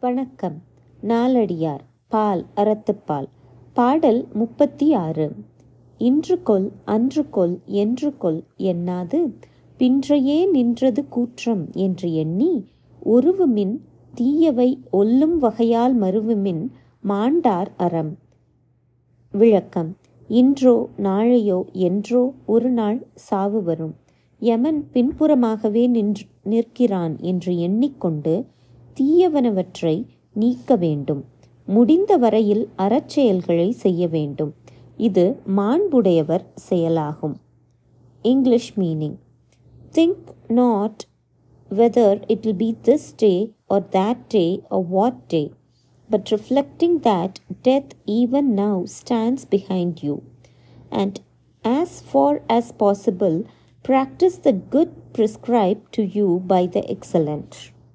வணக்கம். நாலடியார் பால் அறத்துப்பால். பாடல் முப்பத்தி ஆறு இன்று கொல் அன்று கொல் என்று கொல் எண்ணாது பின்றையே நின்றது கூற்றம் என்று எண்ணி ஒருவுமின் தீயவை ஒல்லும் வகையால் மருவுமின் மாண்டார் அறம். விளக்கம். இன்றோ நாளையோ என்றோ ஒரு நாள் சாவு வரும். யமன் பின்புறமாகவே நின்று நிற்கிறான் என்று எண்ணிக்கொண்டு தீயவனவற்றை நீக்க வேண்டும் முடிந்த வரையில் அறச்செயல்களை செய்ய வேண்டும் இது மாண்புடையவர் செயலாகும் English meaning think not whether it will be this day or that day or what day, but reflecting that death even now stands behind you. And as far as possible, practice the good prescribed to you by the excellent.